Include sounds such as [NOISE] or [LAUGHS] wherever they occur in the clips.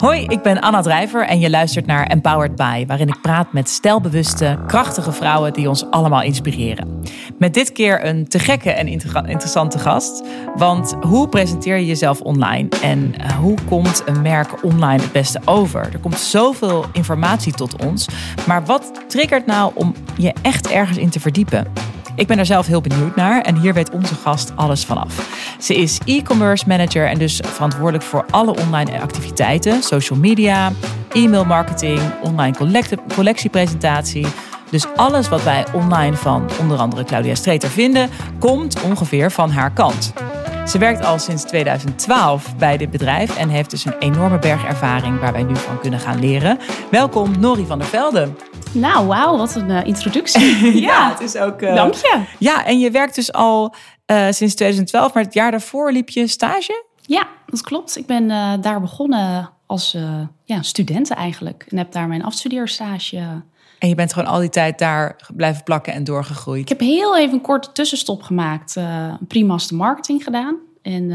Hoi, ik ben Anna Drijver en je luistert naar Empowered By, waarin ik praat met stijlbewuste, krachtige vrouwen die ons allemaal inspireren. Met dit keer een te gekke en interessante gast. Want hoe presenteer je jezelf online en eh, hoe komt een merk online het beste over? Er komt zoveel informatie tot ons, maar wat triggert nou om je echt ergens in te verdiepen? Ik ben er zelf heel benieuwd naar en hier weet onze gast alles vanaf. Ze is e-commerce manager en dus verantwoordelijk voor alle online activiteiten, social media, e-mail marketing, online collectiepresentatie. Dus alles wat wij online van onder andere Claudia Streeter vinden, komt ongeveer van haar kant. Ze werkt al sinds 2012 bij dit bedrijf en heeft dus een enorme berg ervaring waar wij nu van kunnen gaan leren. Welkom Nori van der Velde. Nou, wauw, wat een uh, introductie. [LAUGHS] ja, het is ook. Uh, Dank je. Ja, en je werkt dus al uh, sinds 2012, maar het jaar daarvoor liep je stage? Ja, dat klopt. Ik ben daar begonnen als ja, student eigenlijk en heb daar mijn afstudeerstage. En je bent gewoon al die tijd daar blijven plakken en doorgegroeid? Ik heb heel even een korte tussenstop gemaakt. een pre-master marketing gedaan. En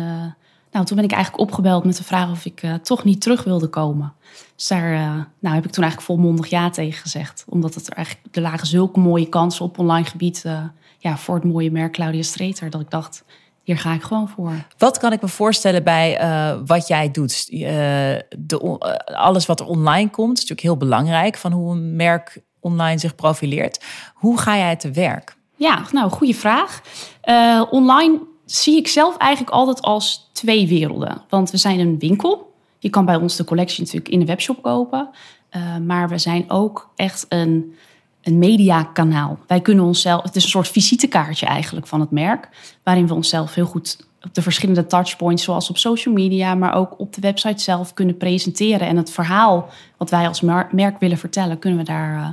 nou, toen ben ik eigenlijk opgebeld met de vraag of ik toch niet terug wilde komen. Dus daar uh, nou, heb ik toen eigenlijk volmondig ja tegen gezegd. Omdat het er eigenlijk, er lagen zulke mooie kansen op online gebied uh, ja, voor het mooie merk Claudia Streeter. Dat ik dacht, hier ga ik gewoon voor. Wat kan ik me voorstellen bij wat jij doet? de, alles wat er online komt, is natuurlijk heel belangrijk. Van hoe een merk online zich profileert. Hoe ga jij te werk? Ja, nou, goede vraag. online zie ik zelf eigenlijk altijd als twee werelden. Want we zijn een winkel je kan bij ons de collectie natuurlijk in de webshop kopen. Uh, maar we zijn ook echt een, een mediakanaal. Wij kunnen onszelf, het is een soort visitekaartje eigenlijk van het merk, waarin we onszelf heel goed op de verschillende touchpoints, zoals op social media, maar ook op de website zelf kunnen presenteren. En het verhaal wat wij als merk willen vertellen, kunnen we daar uh,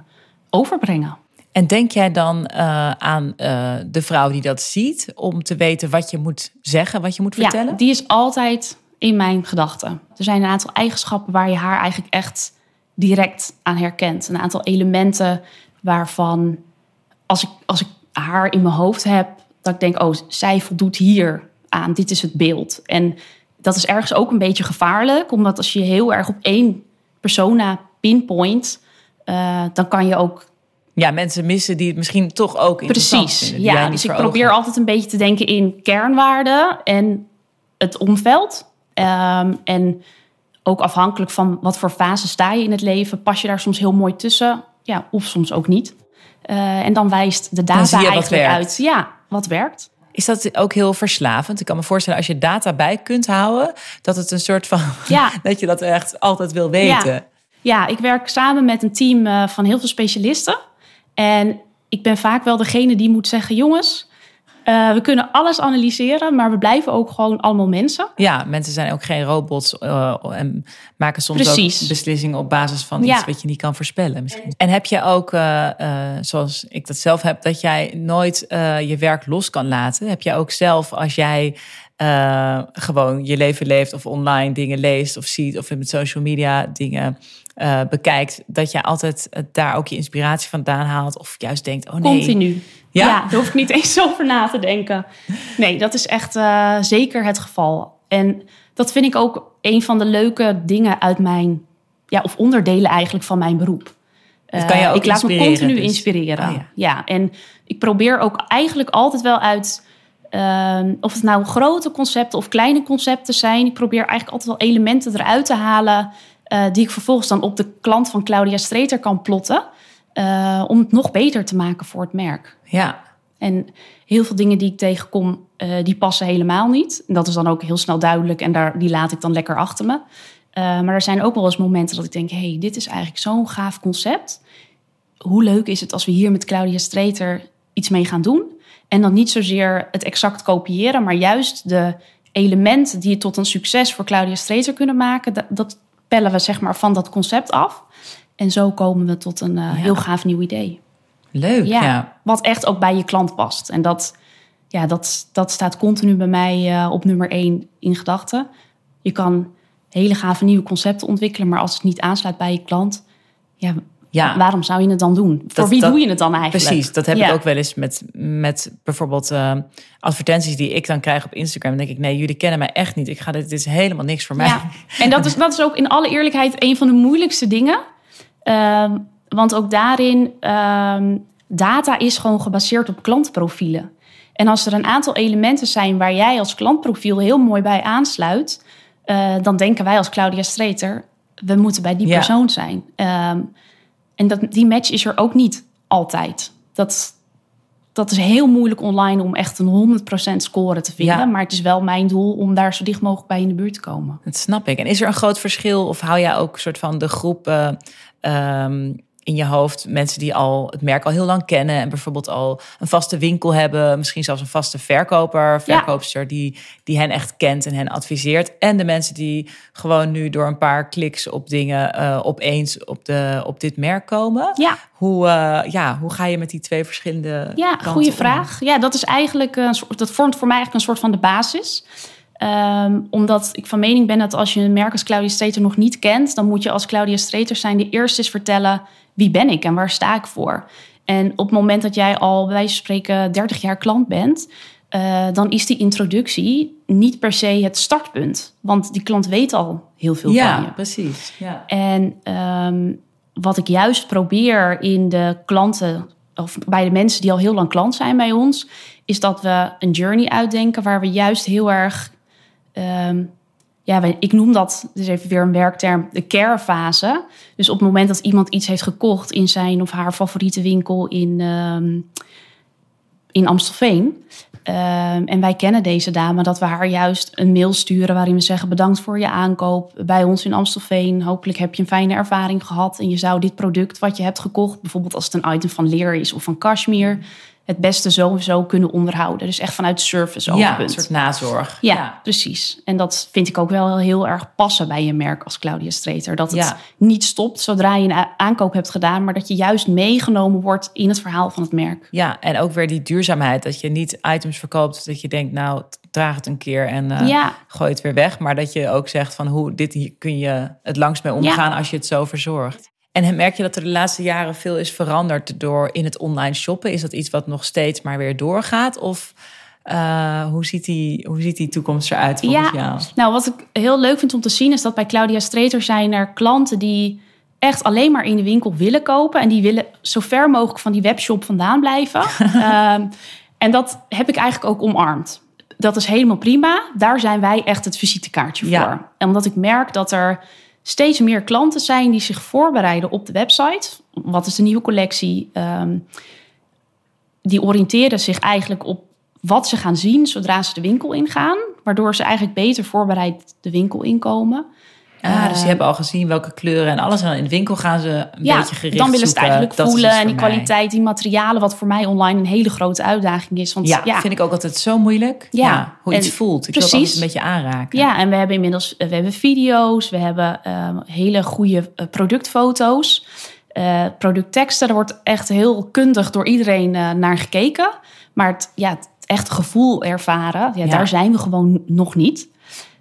overbrengen. En denk jij dan uh, aan uh, de vrouw die dat ziet, om te weten wat je moet zeggen, wat je moet vertellen? Ja, die is altijd in mijn gedachten. Er zijn een aantal eigenschappen waar je haar eigenlijk echt direct aan herkent. Een aantal elementen waarvan als ik, als ik haar in mijn hoofd heb, dat ik denk, oh, zij voldoet hier aan. Dit is het beeld. En dat is ergens ook een beetje gevaarlijk, omdat als je heel erg op één persona pinpoint, uh, dan kan je ook ja, mensen missen die het misschien toch ook Precies, vinden, ja. Dus ik probeer altijd een beetje te denken in kernwaarden en het omveld. Um, en ook afhankelijk van wat voor fase sta je in het leven, pas je daar soms heel mooi tussen. Ja, of soms ook niet. Uh, en dan wijst de data eigenlijk uit ja, wat werkt. Is dat ook heel verslavend? Ik kan me voorstellen als je data bij kunt houden, dat het een soort van ja. [LAUGHS] dat je dat echt altijd wil weten. Ja, ja ik werk samen met een team uh, van heel veel specialisten. En ik ben vaak wel degene die moet zeggen: jongens, uh, we kunnen alles analyseren, maar we blijven ook gewoon allemaal mensen. Ja, mensen zijn ook geen robots uh, en maken soms Precies. ook beslissingen op basis van iets wat je niet kan voorspellen. Misschien. En heb je ook, uh, zoals ik dat zelf heb, dat jij nooit je werk los kan laten? Heb je ook zelf, als jij gewoon je leven leeft of online dingen leest of ziet of met social media dingen uh, bekijkt, dat je altijd daar ook je inspiratie vandaan haalt of juist denkt, oh nee. Continu. Ja? ja, daar hoef ik niet [LAUGHS] eens over na te denken. Nee, dat is echt uh, zeker het geval. En dat vind ik ook een van de leuke dingen uit mijn, ja, of onderdelen eigenlijk van mijn beroep. Uh, kan je ook ik laat me continu dus. inspireren. Oh, ja. ja. en ik probeer ook eigenlijk altijd wel uit, uh, of het nou grote concepten of kleine concepten zijn, ik probeer eigenlijk altijd wel elementen eruit te halen uh, die ik vervolgens dan op de klant van Claudia Streeter kan plotten. Uh, om het nog beter te maken voor het merk. Ja. En heel veel dingen die ik tegenkom, uh, die passen helemaal niet. En dat is dan ook heel snel duidelijk en daar, die laat ik dan lekker achter me. maar er zijn ook wel eens momenten dat ik denk: hey, dit is eigenlijk zo'n gaaf concept. Hoe leuk is het als we hier met Claudia Streeter iets mee gaan doen? En dan niet zozeer het exact kopiëren, maar juist de elementen die het tot een succes voor Claudia Streeter kunnen maken, dat, dat pellen we zeg maar van dat concept af. En zo komen we tot een uh, heel gaaf nieuw idee. Leuk, ja, ja, Wat echt ook bij je klant past. En dat, ja, dat, dat staat continu bij mij uh, op nummer één in gedachten. Je kan hele gave nieuwe concepten ontwikkelen, maar als het niet aansluit bij je klant, ja, Ja. Waarom zou je het dan doen? Voor wie dat- doe je het dan eigenlijk? Precies, dat heb Ja. ik ook wel eens met, met bijvoorbeeld eh, advertenties die ik dan krijg op Instagram. Dan denk ik, nee, jullie kennen mij echt niet. Ik ga dit, dit is helemaal niks voor mij. Ja, en dat is, dat is ook in alle eerlijkheid een van de moeilijkste dingen. Ehm, want ook daarin, ehm, data is gewoon gebaseerd op klantprofielen. En als er een aantal elementen zijn waar jij als klantprofiel heel mooi bij aansluit, eh, dan denken wij als Claudia Streeter, we moeten bij die Ja. persoon zijn. Ehm, en dat, die match is er ook niet altijd. Dat, dat is heel moeilijk online om echt een 100% score te vinden. Ja. Maar het is wel mijn doel om daar zo dicht mogelijk bij in de buurt te komen. Dat snap ik. En is er een groot verschil of hou jij ook een soort van de groep eh, ehm, in je hoofd, mensen die al het merk al heel lang kennen en bijvoorbeeld al een vaste winkel hebben, misschien zelfs een vaste verkoper, verkoopster die, die hen echt kent en hen adviseert. En de mensen die gewoon nu door een paar kliks op dingen eh, opeens op, de, op dit merk komen. Ja, Hoe, eh, ja, hoe ga je met die twee verschillende ja goede vraag. Ja, dat is eigenlijk een soort, dat vormt voor mij eigenlijk een soort van de basis. Ehm, omdat ik van mening ben dat als je een merk als Claudia Streeter nog niet kent, dan moet je als Claudia Streeter zijn die eerst eens vertellen wie ben ik en waar sta ik voor. En op het moment dat jij al bij wijze van spreken 30 jaar klant bent, eh, dan is die introductie niet per se het startpunt. Want die klant weet al heel veel van je. Ja, precies. Ja. En ehm, wat ik juist probeer in de klanten, of bij de mensen die al heel lang klant zijn bij ons, is dat we een journey uitdenken waar we juist heel erg, ehm, ja, ik noem dat, dus even weer een werkterm, de care fase. Dus op het moment dat iemand iets heeft gekocht in zijn of haar favoriete winkel in, ehm, in Amstelveen. Ehm, en wij kennen deze dame dat we haar juist een mail sturen waarin we zeggen bedankt voor je aankoop bij ons in Amstelveen. Hopelijk heb je een fijne ervaring gehad en je zou dit product wat je hebt gekocht, bijvoorbeeld als het een item van leer is of van cashmere, het beste zo en zo kunnen onderhouden. Dus echt vanuit service ja, een soort nazorg. Ja, precies. En dat vind ik ook wel heel erg passen bij je merk als Claudia Streeter. Dat het Ja. niet stopt zodra je een aankoop hebt gedaan, maar dat je juist meegenomen wordt in het verhaal van het merk. Ja, en ook weer die duurzaamheid. Dat je niet items verkoopt dat je denkt, nou, draag het een keer en Ja. gooi het weer weg. Maar dat je ook zegt van hoe dit hier kun je het langst mee omgaan als je het zo verzorgt. En merk je dat er de laatste jaren veel is veranderd door in het online shoppen? Is dat iets wat nog steeds maar weer doorgaat? Of eh, hoe, ziet die, hoe ziet die toekomst eruit volgens Ja. jou? Nou, wat ik heel leuk vind om te zien is dat bij Claudia Streeter zijn er klanten die echt alleen maar in de winkel willen kopen. En die willen zo ver mogelijk van die webshop vandaan blijven. [LAUGHS] Ehm, en dat heb ik eigenlijk ook omarmd. Dat is helemaal prima. Daar zijn wij echt het visitekaartje Ja. voor. En omdat ik merk dat er steeds meer klanten zijn die zich voorbereiden op de website. Wat is de nieuwe collectie? Ehm, die oriënteren zich eigenlijk op wat ze gaan zien zodra ze de winkel ingaan. Waardoor ze eigenlijk beter voorbereid de winkel inkomen. Ah, dus Eh, die hebben al gezien welke kleuren en alles. En dan in de winkel gaan ze een ja, beetje gericht dan willen ze het eigenlijk Dat voelen. En die mij. kwaliteit, die materialen, wat voor mij online een hele grote uitdaging is. Want Ja, ja, vind ik ook altijd zo moeilijk. Ja. Ja, hoe iets voelt. Ik wil het precies. altijd een beetje aanraken. Ja, en we hebben inmiddels we hebben video's, we hebben ehm, hele goede eh, productfoto's, eh, productteksten. Er wordt echt heel kundig door iedereen eh, naar gekeken. Maar het, ja, het echte gevoel ervaren, ja, Ja. daar zijn we gewoon nog niet.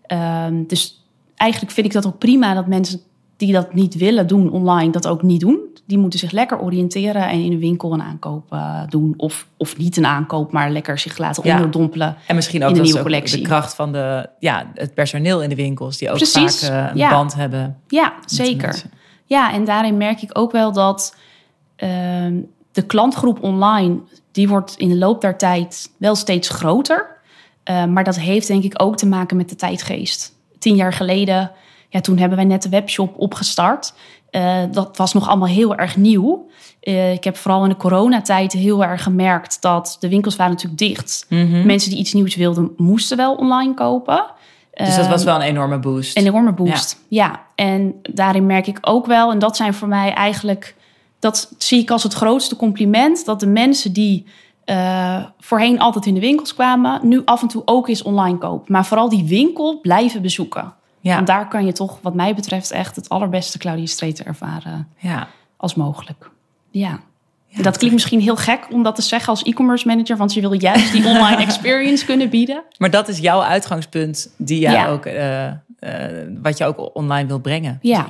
Ehm, dus eigenlijk vind ik dat ook prima dat mensen die dat niet willen doen online, dat ook niet doen. Die moeten zich lekker oriënteren en in een winkel een aankoop eh, doen. Of, of niet een aankoop, maar lekker zich laten Ja. onderdompelen. En misschien ook, in de nieuwe ook collectie. de kracht van de, ja, het personeel in de winkels. Die ook Precies, vaak eh, een ja. band hebben. Ja, zeker. Ja, en daarin merk ik ook wel dat ehm, de klantgroep online, die wordt in de loop der tijd wel steeds groter. Uh, maar dat heeft denk ik ook te maken met de tijdgeest. Tien jaar geleden, ja, toen hebben wij net de webshop opgestart. Uh, dat was nog allemaal heel erg nieuw. Uh, ik heb vooral in de coronatijd heel erg gemerkt dat de winkels waren natuurlijk dicht. Mm -hmm. Mensen die iets nieuws wilden, moesten wel online kopen. Dus dat was wel een enorme boost. Een enorme boost, ja. ja. En daarin merk ik ook wel, en dat zijn voor mij eigenlijk, dat zie ik als het grootste compliment, dat de mensen die uh, voorheen altijd in de winkels kwamen, nu af en toe ook eens online kopen. Maar vooral die winkel blijven bezoeken. Ja. En daar kan je toch, wat mij betreft, echt het allerbeste Claudia Streeter ervaren ja. als mogelijk. Ja. Ja, dat klinkt misschien heel gek om dat te zeggen als e-commerce manager, want je wil juist die [LAUGHS] online experience kunnen bieden. Maar dat is jouw uitgangspunt, die jij ja. ook, uh, uh, wat je ook online wil brengen. Ja,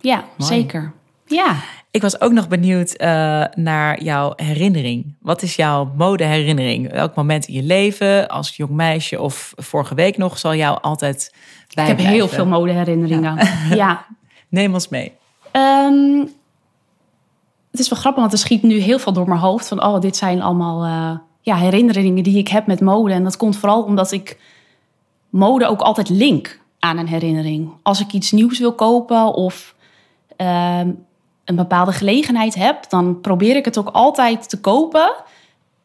ja zeker. Ja. Ik was ook nog benieuwd uh, naar jouw herinnering. Wat is jouw modeherinnering? Welk moment in je leven, als jong meisje of vorige week nog, zal jou altijd bijblijven? Ik heb heel veel modeherinneringen. Ja. [LAUGHS] ja. [LAUGHS] Neem ons mee. Um, het is wel grappig, want er schiet nu heel veel door mijn hoofd. Van, oh, dit zijn allemaal uh, ja, herinneringen die ik heb met mode. En dat komt vooral omdat ik mode ook altijd link aan een herinnering. Als ik iets nieuws wil kopen of uh, een bepaalde gelegenheid heb, dan probeer ik het ook altijd te kopen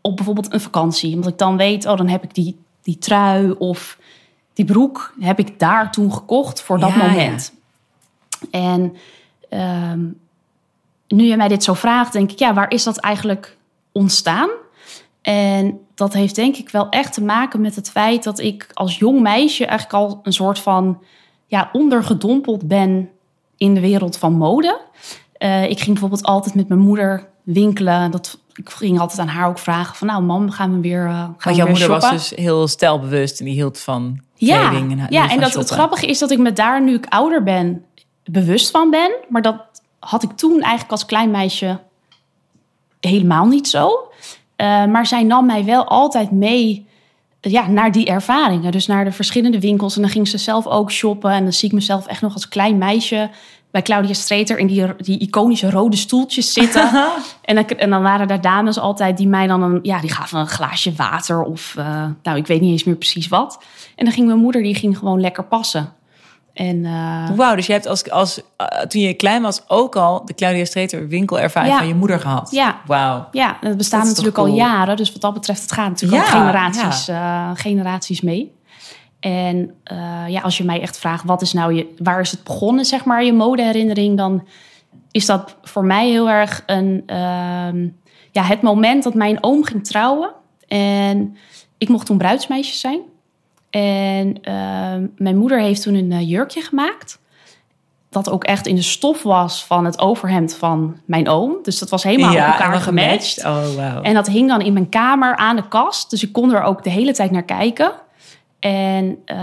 op bijvoorbeeld een vakantie. Omdat ik dan weet, oh, dan heb ik die, die trui of die broek heb ik daar toen gekocht voor dat moment. En um, nu je mij dit zo vraagt, denk ik, ja, waar is dat eigenlijk ontstaan? En dat heeft denk ik wel echt te maken met het feit dat ik als jong meisje eigenlijk al een soort van ja, ondergedompeld ben in de wereld van mode. Uh, ik ging bijvoorbeeld altijd met mijn moeder winkelen. Dat, ik ging altijd aan haar ook vragen van, nou mam, gaan we weer uh, gaan Want jouw moeder was dus heel stijlbewust en die hield van kleding. Ja, en, ja, en dat, het grappige is dat ik me daar, nu ik ouder ben, bewust van ben. Maar dat had ik toen eigenlijk als klein meisje helemaal niet zo. Uh, maar zij nam mij wel altijd mee ja, naar die ervaringen. Dus naar de verschillende winkels. En dan ging ze zelf ook shoppen. En dan zie ik mezelf echt nog als klein meisje bij Claudia Streeter in die, die iconische rode stoeltjes zitten. [LAUGHS] en, dan, en dan waren daar dames altijd die mij dan een, ja, die gaven een glaasje water of, uh, nou, ik weet niet eens meer precies wat. En dan ging mijn moeder, die ging gewoon lekker passen. En, uh, Wauw, dus je hebt als, als uh, toen je klein was ook al de Claudia Streeter winkelervaring ja. van je moeder gehad. Ja. Wauw. Ja, dat bestaat dat natuurlijk cool. al jaren. Dus wat dat betreft, het gaat natuurlijk ja, al generaties, ja. generaties mee. En ja, als je mij echt vraagt, wat is nou je, waar is het begonnen, zeg maar, je modeherinnering, dan is dat voor mij heel erg een, ehm, ja, het moment dat mijn oom ging trouwen. En ik mocht toen bruidsmeisje zijn. En uh, mijn moeder heeft toen een uh, jurkje gemaakt. Dat ook echt in de stof was van het overhemd van mijn oom. Dus dat was helemaal ja, op elkaar gematcht. Oh, wow. En dat hing dan in mijn kamer aan de kast. Dus ik kon er ook de hele tijd naar kijken. En uh,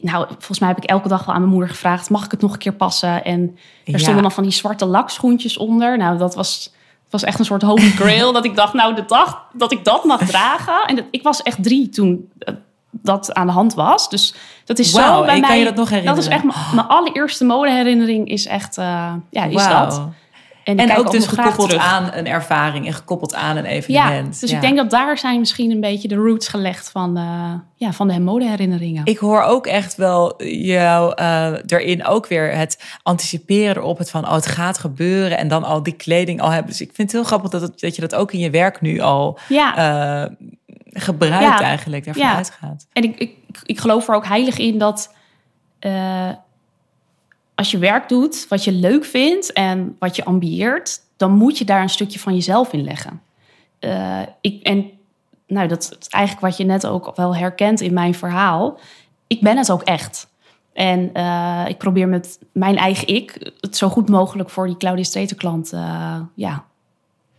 nou, volgens mij heb ik elke dag wel aan mijn moeder gevraagd: mag ik het nog een keer passen? En er stonden dan van die zwarte lakschoentjes onder. Nou, dat was, was echt een soort holy grail. [LAUGHS] dat ik dacht, nou, de dag dat ik dat mag dragen. En dat, ik was echt drie toen dat aan de hand was. Dus dat is wow, zo bij mij. Kan je dat nog herinneren? Dat is echt mijn allereerste modeherinnering is echt, uh, ja, is wow. dat. En, en ook dus gekoppeld aan een ervaring en gekoppeld aan een evenement. Ja, dus ja. ik denk dat daar zijn misschien een beetje de roots gelegd van, uh, ja, van de modeherinneringen. Ik hoor ook echt wel jou uh, erin ook weer het anticiperen erop. Het van, oh, het gaat gebeuren. En dan al die kleding al hebben. Dus ik vind het heel grappig dat, het, dat je dat ook in je werk nu al ja. uh, gebruikt eigenlijk, daarvan ja. uitgaat. En ik, ik, ik geloof er ook heilig in dat uh, als je werk doet wat je leuk vindt en wat je ambieert, dan moet je daar een stukje van jezelf in leggen. Uh, ik, en nou, dat is eigenlijk wat je net ook wel herkent in mijn verhaal. Ik ben het ook echt. En uh, ik probeer met mijn eigen ik het zo goed mogelijk voor die Claudia Streeter klant ja,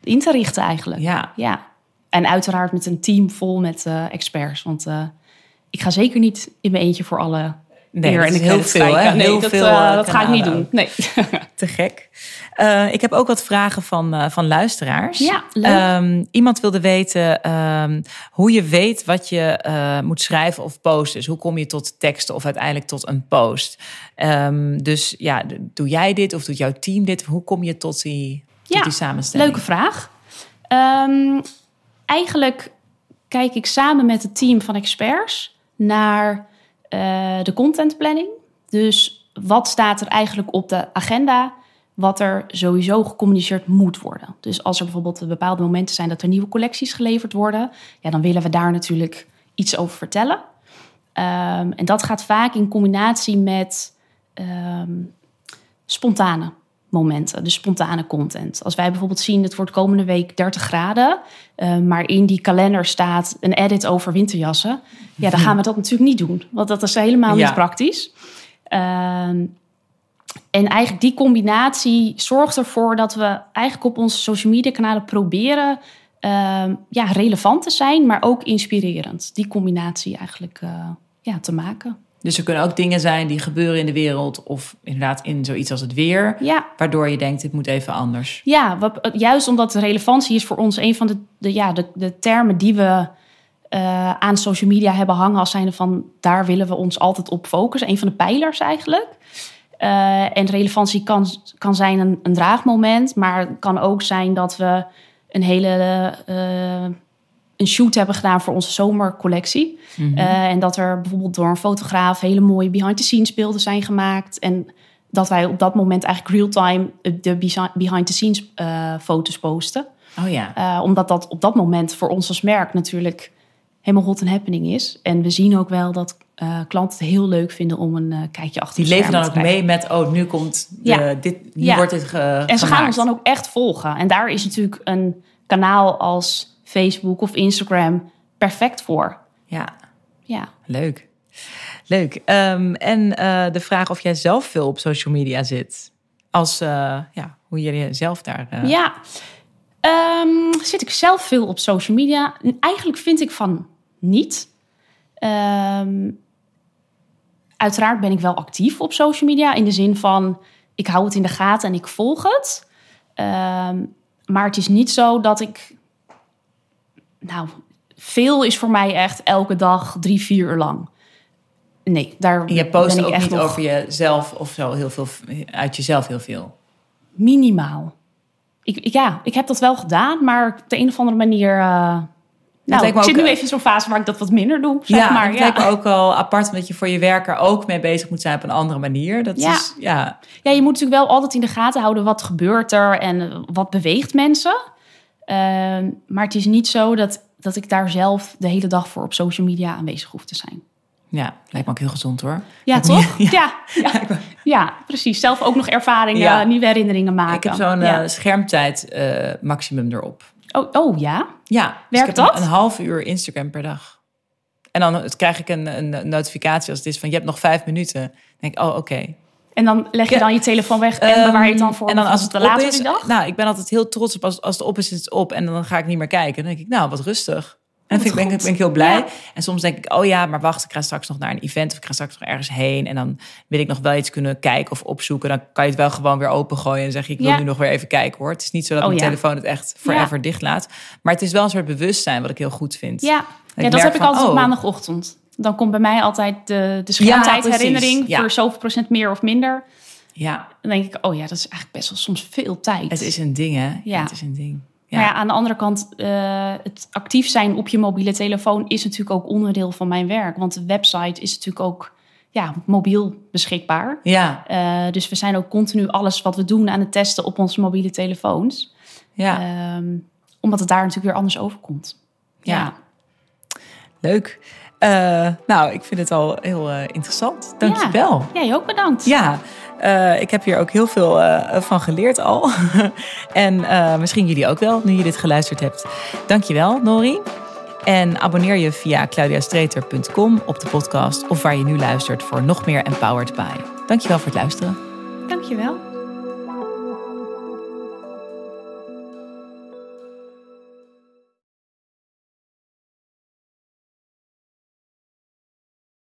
in te richten eigenlijk. Ja. ja. En uiteraard met een team vol met experts. Want ik ga zeker niet in mijn eentje voor alle nee, en ik heel veel, hè? Nee, heel dat, veel, uh, dat ga ik niet doen. Nee. [LAUGHS] Te gek. ik heb ook wat vragen van, van luisteraars. Ja, leuk. Um, iemand wilde weten um, hoe je weet wat je moet schrijven of posten. Dus hoe kom je tot teksten of uiteindelijk tot een post? Um, dus ja, doe jij dit of doet jouw team dit? Hoe kom je tot die, tot die samenstelling? Leuke vraag. Eigenlijk kijk ik samen met het team van experts naar uh, de contentplanning. Dus wat staat er eigenlijk op de agenda? Wat er sowieso gecommuniceerd moet worden. Dus als er bijvoorbeeld bepaalde momenten zijn dat er nieuwe collecties geleverd worden, ja, dan willen we daar natuurlijk iets over vertellen. Um, en dat gaat vaak in combinatie met um, spontane momenten, dus spontane content. Als wij bijvoorbeeld zien, het wordt komende week 30 graden, uh, maar in die kalender staat een edit over winterjassen, ja, dan gaan we dat natuurlijk niet doen, want dat is helemaal ja. niet praktisch. Uh, en eigenlijk die combinatie zorgt ervoor dat we eigenlijk op onze social media kanalen proberen uh, ja, relevant te zijn, maar ook inspirerend. Die combinatie eigenlijk uh, ja, te maken. Dus er kunnen ook dingen zijn die gebeuren in de wereld of inderdaad in zoiets als het weer, Ja, waardoor je denkt dit moet even anders. ja wat, juist omdat de relevantie is voor ons een van de, de, ja, de, de termen die we eh, aan social media hebben hangen als zijnde van daar willen we ons altijd op focussen. Een van de pijlers eigenlijk. Eh, en relevantie kan, kan zijn een, een draagmoment, maar het kan ook zijn dat we een hele eh, een shoot hebben gedaan voor onze zomercollectie. Eh, en dat er bijvoorbeeld door een fotograaf hele mooie behind-the-scenes beelden zijn gemaakt. En dat wij op dat moment eigenlijk real-time de behind-the-scenes eh, foto's posten. Oh ja. Eh, omdat dat op dat moment voor ons als merk natuurlijk helemaal hot and happening is. En we zien ook wel dat klanten het heel leuk vinden om een kijkje achter Die leven dan ook mee met, oh, nu komt de, Ja. dit, nu Ja. wordt dit ge, En ze gaan ons dan ook echt volgen. En daar is natuurlijk een kanaal als Facebook of Instagram perfect voor. Ja, Ja. leuk. Leuk. Ehm, en eh, de vraag of jij zelf veel op social media zit. Als, eh, ja, hoe jullie zelf daar... eh, Ja. Ehm, zit ik zelf veel op social media? Eigenlijk vind ik van niet. Ehm, uiteraard ben ik wel actief op social media. In de zin van, ik hou het in de gaten en ik volg het. Maar het is niet zo dat ik... Nou, veel is voor mij echt elke dag drie, vier uur lang. Nee, daar En je post ben ik ook echt niet nog over jezelf of zo heel veel, uit jezelf heel veel. minimaal. Ik, ik- ja, ik heb dat wel gedaan, maar op de een of andere manier... eh, nou, ik zit nu even in zo'n fase waar ik dat wat minder doe, zeg ja, maar. het Ja. lijkt me ook wel apart omdat je voor je werk er ook mee bezig moet zijn op een andere manier. Dat Ja. is, ja, ja, je moet natuurlijk wel altijd in de gaten houden wat gebeurt er en wat beweegt mensen. Ehm, maar het is niet zo dat, dat ik daar zelf de hele dag voor op social media aanwezig hoef te zijn. ja, lijkt me ook heel gezond hoor. Ja, toch? [LAUGHS] Ja, ja, [LAUGHS] ja. precies. Zelf ook nog ervaringen, Ja. nieuwe herinneringen maken. Ik heb zo'n eh, schermtijd eh, maximum erop. oh, oh ja? Ja, dus Werkt ik heb dat? Een, een half uur Instagram per dag. En dan krijg ik een, een notificatie als het is van je hebt nog vijf minuten. Dan denk ik, oh oké. En dan leg je dan je telefoon weg en bewaar je het dan voor Ehm, En dan als het op later is, dag? nou, ik ben altijd heel trots op als, als het op is, is het op. En dan ga ik niet meer kijken. Dan denk ik, nou, wat rustig. En dan vind ik, ben, ik- ben ik heel blij. Ja. En soms denk ik, oh ja, maar wacht, ik ga straks nog naar een event of ik ga straks nog ergens heen. En dan wil ik nog wel iets kunnen kijken of opzoeken. Dan kan je het wel gewoon weer opengooien en zeg je, ik wil Ja. nu nog weer even kijken hoor. Het is niet zo dat Oh, mijn ja. telefoon het echt forever dicht laat. Maar het is wel een soort bewustzijn wat ik heel goed vind. Ja, dat merk heb ik altijd op oh. maandagochtend. Dan komt bij mij altijd de, de Ja, voor zoveel procent meer of minder. Ja, Dan denk ik, oh ja, dat is eigenlijk best wel soms veel tijd. het is een ding hè. Ja. Het is een ding. Ja. Maar ja, aan de andere kant, eh, het actief zijn op je mobiele telefoon is natuurlijk ook onderdeel van mijn werk. Want de website is natuurlijk ook ja, mobiel beschikbaar. ja, Eh, dus we zijn ook continu alles wat we doen aan het testen op onze mobiele telefoons. ja. Ehm, omdat het daar natuurlijk weer anders overkomt. Ja. ja. Leuk. Eh, nou, ik vind het al heel eh, interessant. Dank je wel. Jij ook bedankt. Ja, eh, ik heb hier ook heel veel van geleerd al. [LAUGHS] en misschien jullie ook wel, nu je dit geluisterd hebt. Dankjewel, Nori. En abonneer je via claudiastreter.com op de podcast of waar je nu luistert voor nog meer Empowered By. Dankjewel voor het luisteren. Dankjewel.